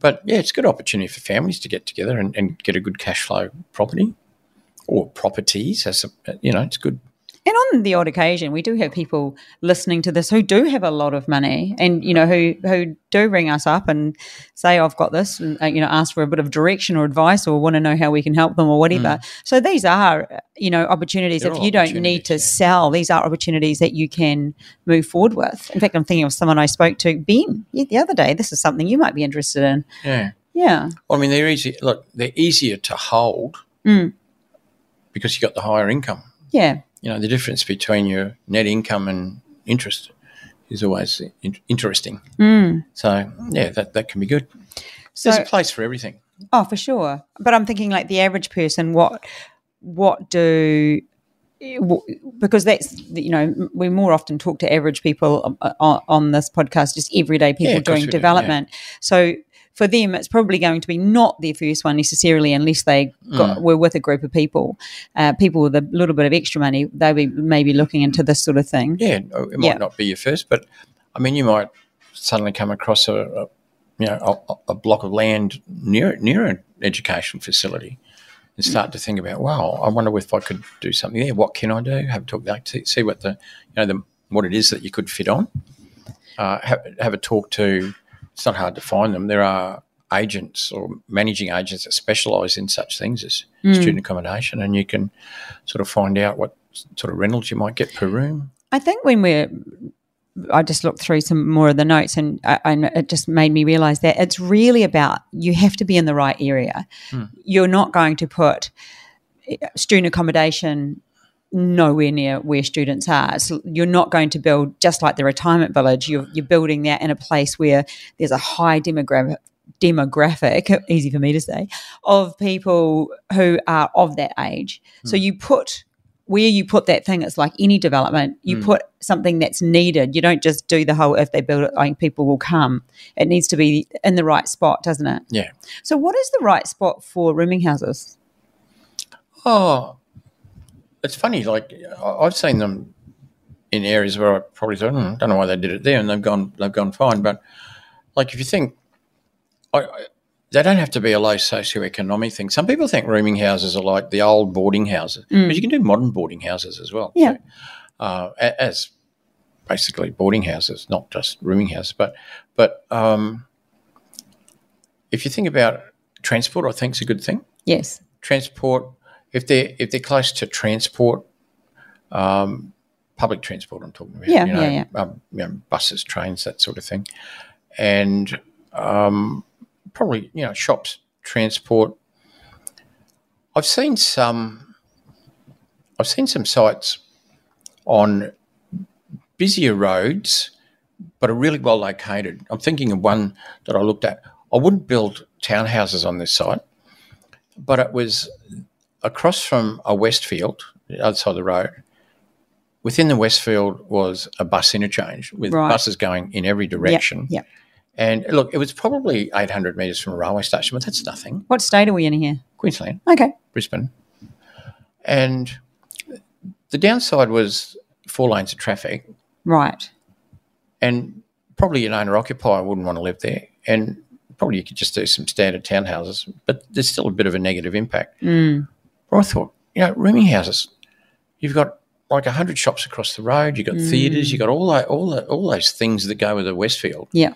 Speaker 2: But yeah, it's a good opportunity for families to get together and, and get a good cash flow property or properties. As a, you know, it's good.
Speaker 1: And on the odd occasion, we do have people listening to this who do have a lot of money, and you know who who do ring us up and say, "I've got this," and uh, you know, ask for a bit of direction or advice, or want to know how we can help them or whatever. So these are you know opportunities.
Speaker 2: They're
Speaker 1: if you don't need to
Speaker 2: yeah.
Speaker 1: sell, these are opportunities that you can move forward with. In fact, I'm thinking of someone I spoke to, Ben, the other day. This is something you might be interested in.
Speaker 2: Yeah.
Speaker 1: Yeah,
Speaker 2: Well, I mean, they're easy. Look, they're easier to hold
Speaker 1: Mm.
Speaker 2: because you got the higher income.
Speaker 1: yeah.
Speaker 2: You know, the difference between your net income and interest is always in- interesting.
Speaker 1: Mm.
Speaker 2: So yeah, that that can be good.
Speaker 1: So,
Speaker 2: There's a place for everything.
Speaker 1: Oh, for sure. But I'm thinking like the average person, what what do because that's you know we more often talk to average people uh, on, on this podcast, just everyday people
Speaker 2: Yeah,
Speaker 1: doing
Speaker 2: we do,
Speaker 1: development. So for them, it's probably going to be not their first one necessarily, unless they got, were with a group of people, uh, people with a little bit of extra money. They'll be maybe looking into this sort of thing.
Speaker 2: Yeah, it might
Speaker 1: Yeah.
Speaker 2: not be your first, but I mean, you might suddenly come across a, a you know a, a block of land near near an education facility and start to think about, wow, I wonder if I could do something there. What can I do? Have a talk back to see what the you know the what it is that you could fit on. Uh, have, have a talk to. It's not hard to find them. There are agents or managing agents that specialise in such things as hmm. student accommodation, and you can sort of find out what sort of rentals you might get per room.
Speaker 1: I think when we're, I just looked through some more of the notes and uh, I, I, it just made me realize that it's really about you have to be in the right area. Hmm. You're not going to put eh, student accommodation nowhere near where students are. So you're not going to build just like the retirement village. You're, you're building that in a place where there's a high demographic demographic, easy for me to say, of people who are of that age. So hmm. you put where you put that thing, it's like any development, you hmm. put something that's needed. You don't just do the whole if they build it, like people will come. It needs to be in the right spot, doesn't it?
Speaker 2: Yeah.
Speaker 1: So what is the right spot for rooming houses?
Speaker 2: Oh, it's funny. Like I've seen them in areas where I probably thought, hmm, don't know why they did it there, and they've gone they've gone fine. But like if you think, I, I, they don't have to be a low socioeconomic thing. Some people think rooming houses are like the old boarding houses, but you can do modern boarding houses as well.
Speaker 1: Yeah.
Speaker 2: uh, as basically boarding houses, not just rooming houses. But but um, if you think about transport, I think is a good thing
Speaker 1: Yes.
Speaker 2: transport if they're if they're close to transport, um, public transport. I'm talking about.
Speaker 1: Yeah,
Speaker 2: you know,
Speaker 1: yeah,
Speaker 2: Um, you know, buses, trains, that sort of thing, and um, probably you know shops, transport. I've seen some. I've seen some sites on busier roads, but are really well located. I'm thinking of one that I looked at. I wouldn't build townhouses on this site, but it was across from a Westfield, the other side of the road. Within the Westfield was a bus interchange with
Speaker 1: Right.
Speaker 2: buses going in every direction.
Speaker 1: Yeah.
Speaker 2: And look, it was probably 800 metres from a railway station, but that's nothing.
Speaker 1: What state are we in here?
Speaker 2: Queensland,
Speaker 1: Okay.
Speaker 2: Brisbane. And the downside was four lanes of traffic,
Speaker 1: Right.
Speaker 2: and probably an owner occupier wouldn't want to live there. And probably you could just do some standard townhouses, but there's still a bit of a negative impact.
Speaker 1: Mm.
Speaker 2: But I thought, you know, rooming houses, you've got like 100 shops across the road, you've got theatres, you've got all, that, all, that, all those things that go with a Westfield.
Speaker 1: Yeah.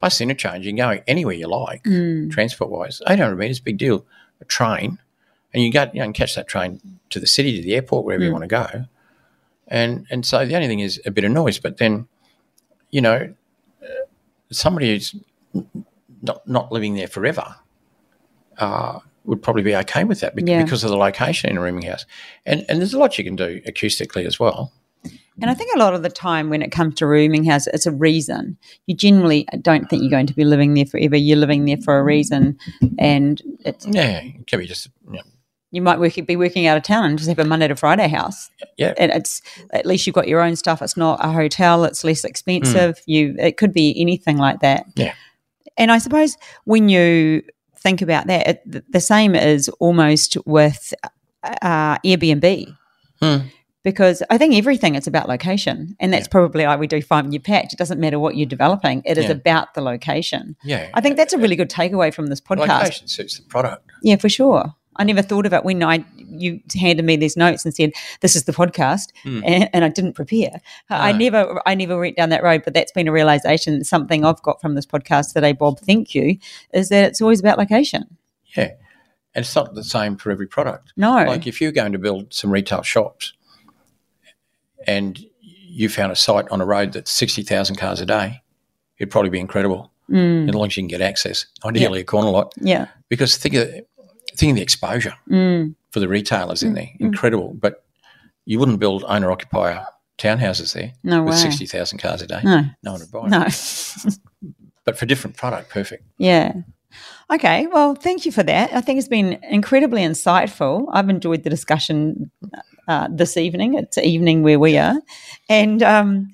Speaker 2: Bus interchange, you can go anywhere you like,
Speaker 1: Mm.
Speaker 2: transport wise. 800 metres, big deal. A train, and you, go, you know, can catch that train to the city, to the airport, wherever you want to go. And, and so the only thing is a bit of noise, but then, you know, somebody who's not, not living there forever uh, would probably be okay with that bec-
Speaker 1: Yeah.
Speaker 2: because of the location in a rooming house. And, and there's a lot you can do acoustically as well.
Speaker 1: And I think a lot of the time when it comes to rooming house, it's a reason. You generally don't think you're going to be living there forever. You're living there for a reason, and it's
Speaker 2: Yeah, it can be just, you know,
Speaker 1: you might work, be working out of town and just have a Monday to Friday house.
Speaker 2: yeah,
Speaker 1: And it's at least you've got your own stuff. It's not a hotel. It's less expensive. Mm. You it could be anything like that.
Speaker 2: Yeah.
Speaker 1: And I suppose when you think about that, it, the same is almost with uh, Airbnb.
Speaker 2: Hmm.
Speaker 1: Because I think everything it's about location, and that's probably why we do five when you're. It doesn't matter what you're developing; it is
Speaker 2: Yeah.
Speaker 1: about the location.
Speaker 2: yeah.
Speaker 1: I think that's a really good takeaway from this podcast.
Speaker 2: Location suits the product.
Speaker 1: Yeah, for sure. I never thought of it when I you handed me these notes and said this is the podcast, and, and I didn't prepare. I never I never went down that road, but that's been a realization. Something I've got from this podcast today, Bob. Thank you. Is that it's always about location.
Speaker 2: Yeah. And it's not the same for every product.
Speaker 1: No,
Speaker 2: Like if you're going to build some retail shops and you found a site on a road that's 60,000 cars a day, it'd probably be incredible.
Speaker 1: Mm.
Speaker 2: As long as you can get access, ideally a corner lot.
Speaker 1: yeah,
Speaker 2: Because think of, think of the exposure
Speaker 1: mm.
Speaker 2: for the retailers in there. Incredible. But you wouldn't build owner occupier townhouses there
Speaker 1: no
Speaker 2: with
Speaker 1: way.
Speaker 2: 60,000 cars a day.
Speaker 1: No,
Speaker 2: No one would buy it.
Speaker 1: no,
Speaker 2: But for different product, perfect.
Speaker 1: yeah. Okay, well, thank you for that. I think it's been incredibly insightful. I've enjoyed the discussion uh, this evening. It's evening where we are. And um,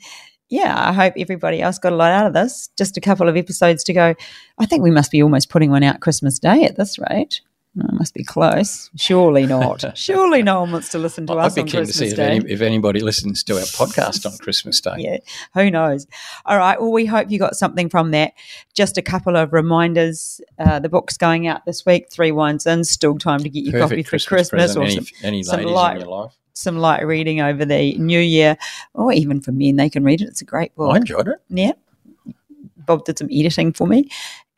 Speaker 1: yeah, I hope everybody else got a lot out of this. Just a couple of episodes to go. I think we must be almost putting one out Christmas Day at this rate. Must be close. Surely not. Surely no one wants to listen to us.
Speaker 2: I'd
Speaker 1: be
Speaker 2: keen to
Speaker 1: Christmas
Speaker 2: see if, any, if anybody listens to our podcast on Christmas Day.
Speaker 1: yeah, who knows? All right. Well, we hope you got something from that. Just a couple of reminders. Uh, the book's going out this week. Three wines in. Still time to get your copy
Speaker 2: Perfect
Speaker 1: for
Speaker 2: Christmas,
Speaker 1: Christmas, or
Speaker 2: Any,
Speaker 1: some,
Speaker 2: any
Speaker 1: some light-
Speaker 2: in your life?
Speaker 1: some light reading over the new year, or even for men, they can read it. It's a great book.
Speaker 2: I enjoyed it.
Speaker 1: Yeah. Bob did some editing for me.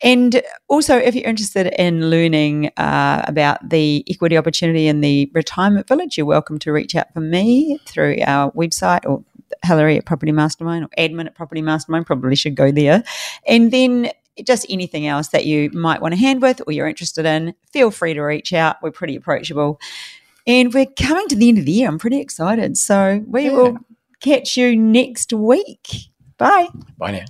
Speaker 1: And also, if you're interested in learning uh, about the equity opportunity in the retirement village, you're welcome to reach out for me through our website or Hilary at Property Mastermind or admin at Property Mastermind. Probably should go there. And then just anything else that you might want a hand with or you're interested in, feel free to reach out. We're pretty approachable. And we're coming to the end of the year. I'm pretty excited. So we
Speaker 2: Yeah.
Speaker 1: will catch you next week. Bye.
Speaker 2: Bye now.